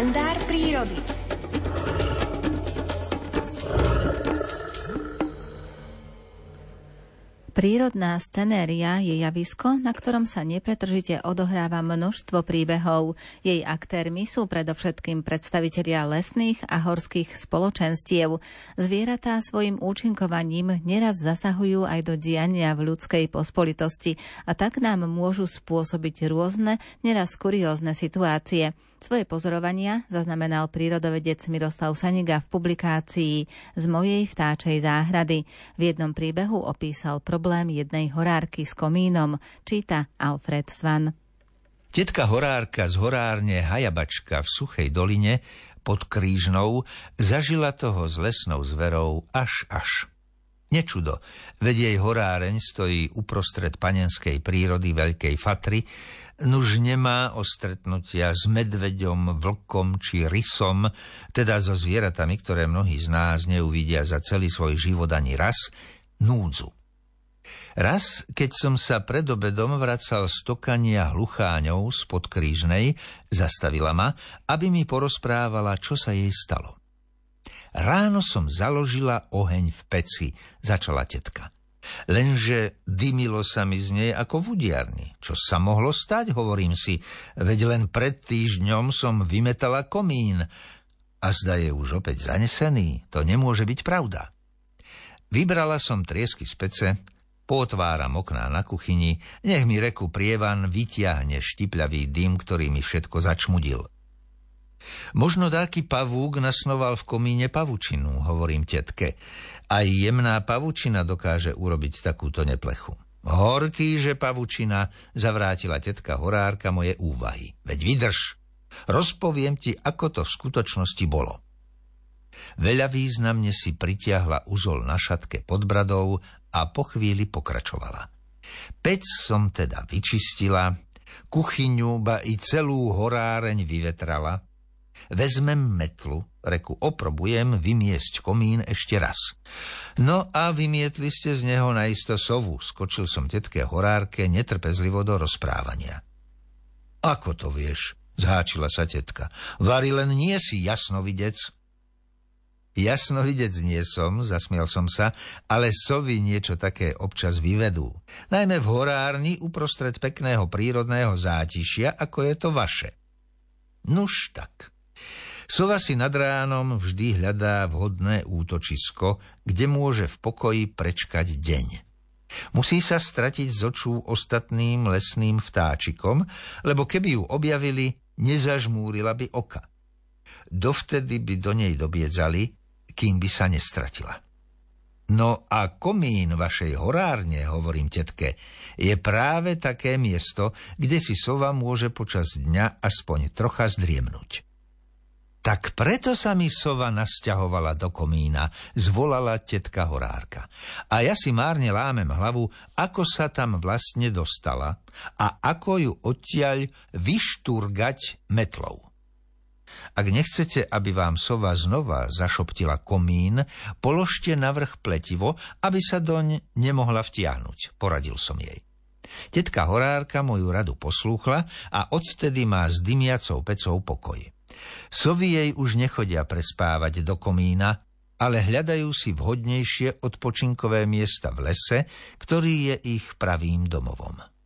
kalendár prírody. Prírodná scenéria je javisko, na ktorom sa nepretržite odohráva množstvo príbehov. Jej aktérmi sú predovšetkým predstavitelia lesných a horských spoločenstiev. Zvieratá svojim účinkovaním neraz zasahujú aj do diania v ľudskej pospolitosti a tak nám môžu spôsobiť rôzne, neraz kuriózne situácie. Svoje pozorovania zaznamenal prírodovedec Miroslav Saniga v publikácii Z mojej vtáčej záhrady. V jednom príbehu opísal problém jednej horárky s komínom, číta Alfred Svan. Tetka horárka z horárne Hajabačka v Suchej doline pod Krížnou zažila toho s lesnou zverou až až. Nečudo, veď jej horáreň stojí uprostred panenskej prírody Veľkej Fatry, nuž nemá o stretnutia s medveďom, vlkom či rysom, teda so zvieratami, ktoré mnohí z nás neuvidia za celý svoj život ani raz, núdzu. Raz, keď som sa pred obedom vracal z tokania hlucháňov spod krížnej, zastavila ma, aby mi porozprávala, čo sa jej stalo. Ráno som založila oheň v peci, začala tetka. Lenže dymilo sa mi z nej ako v udiarni. Čo sa mohlo stať, hovorím si, veď len pred týždňom som vymetala komín. A zda je už opäť zanesený, to nemôže byť pravda. Vybrala som triesky z pece, potváram okná na kuchyni, nech mi reku prievan vytiahne štipľavý dym, ktorý mi všetko začmudil. Možno dáky pavúk nasnoval v komíne pavučinu, hovorím tetke. Aj jemná pavučina dokáže urobiť takúto neplechu. Horký, že pavučina, zavrátila tetka horárka moje úvahy. Veď vydrž, rozpoviem ti, ako to v skutočnosti bolo. Veľa významne si pritiahla uzol na šatke pod bradou a po chvíli pokračovala. Pec som teda vyčistila, kuchyňu, ba i celú horáreň vyvetrala, Vezmem metlu, reku oprobujem vymiesť komín ešte raz. No a vymietli ste z neho naisto sovu, skočil som tetke horárke netrpezlivo do rozprávania. Ako to vieš? Zháčila sa tetka. Vary len nie si jasnovidec. Jasnovidec nie som, zasmiel som sa, ale sovy niečo také občas vyvedú. Najmä v horárni uprostred pekného prírodného zátišia, ako je to vaše. Nuž tak. Sova si nad ránom vždy hľadá vhodné útočisko, kde môže v pokoji prečkať deň. Musí sa stratiť z očú ostatným lesným vtáčikom, lebo keby ju objavili, nezažmúrila by oka. Dovtedy by do nej dobiedzali, kým by sa nestratila. No a komín vašej horárne, hovorím tetke, je práve také miesto, kde si sova môže počas dňa aspoň trocha zdriemnúť. Tak preto sa mi sova nasťahovala do komína, zvolala tetka horárka. A ja si márne lámem hlavu, ako sa tam vlastne dostala a ako ju odtiaľ vyštúrgať metlou. Ak nechcete, aby vám sova znova zašoptila komín, položte navrh pletivo, aby sa doň nemohla vtiahnuť, poradil som jej. Tetka horárka moju radu poslúchla a odvtedy má s dymiacou pecou pokoj. Sovy jej už nechodia prespávať do komína, ale hľadajú si vhodnejšie odpočinkové miesta v lese, ktorý je ich pravým domovom.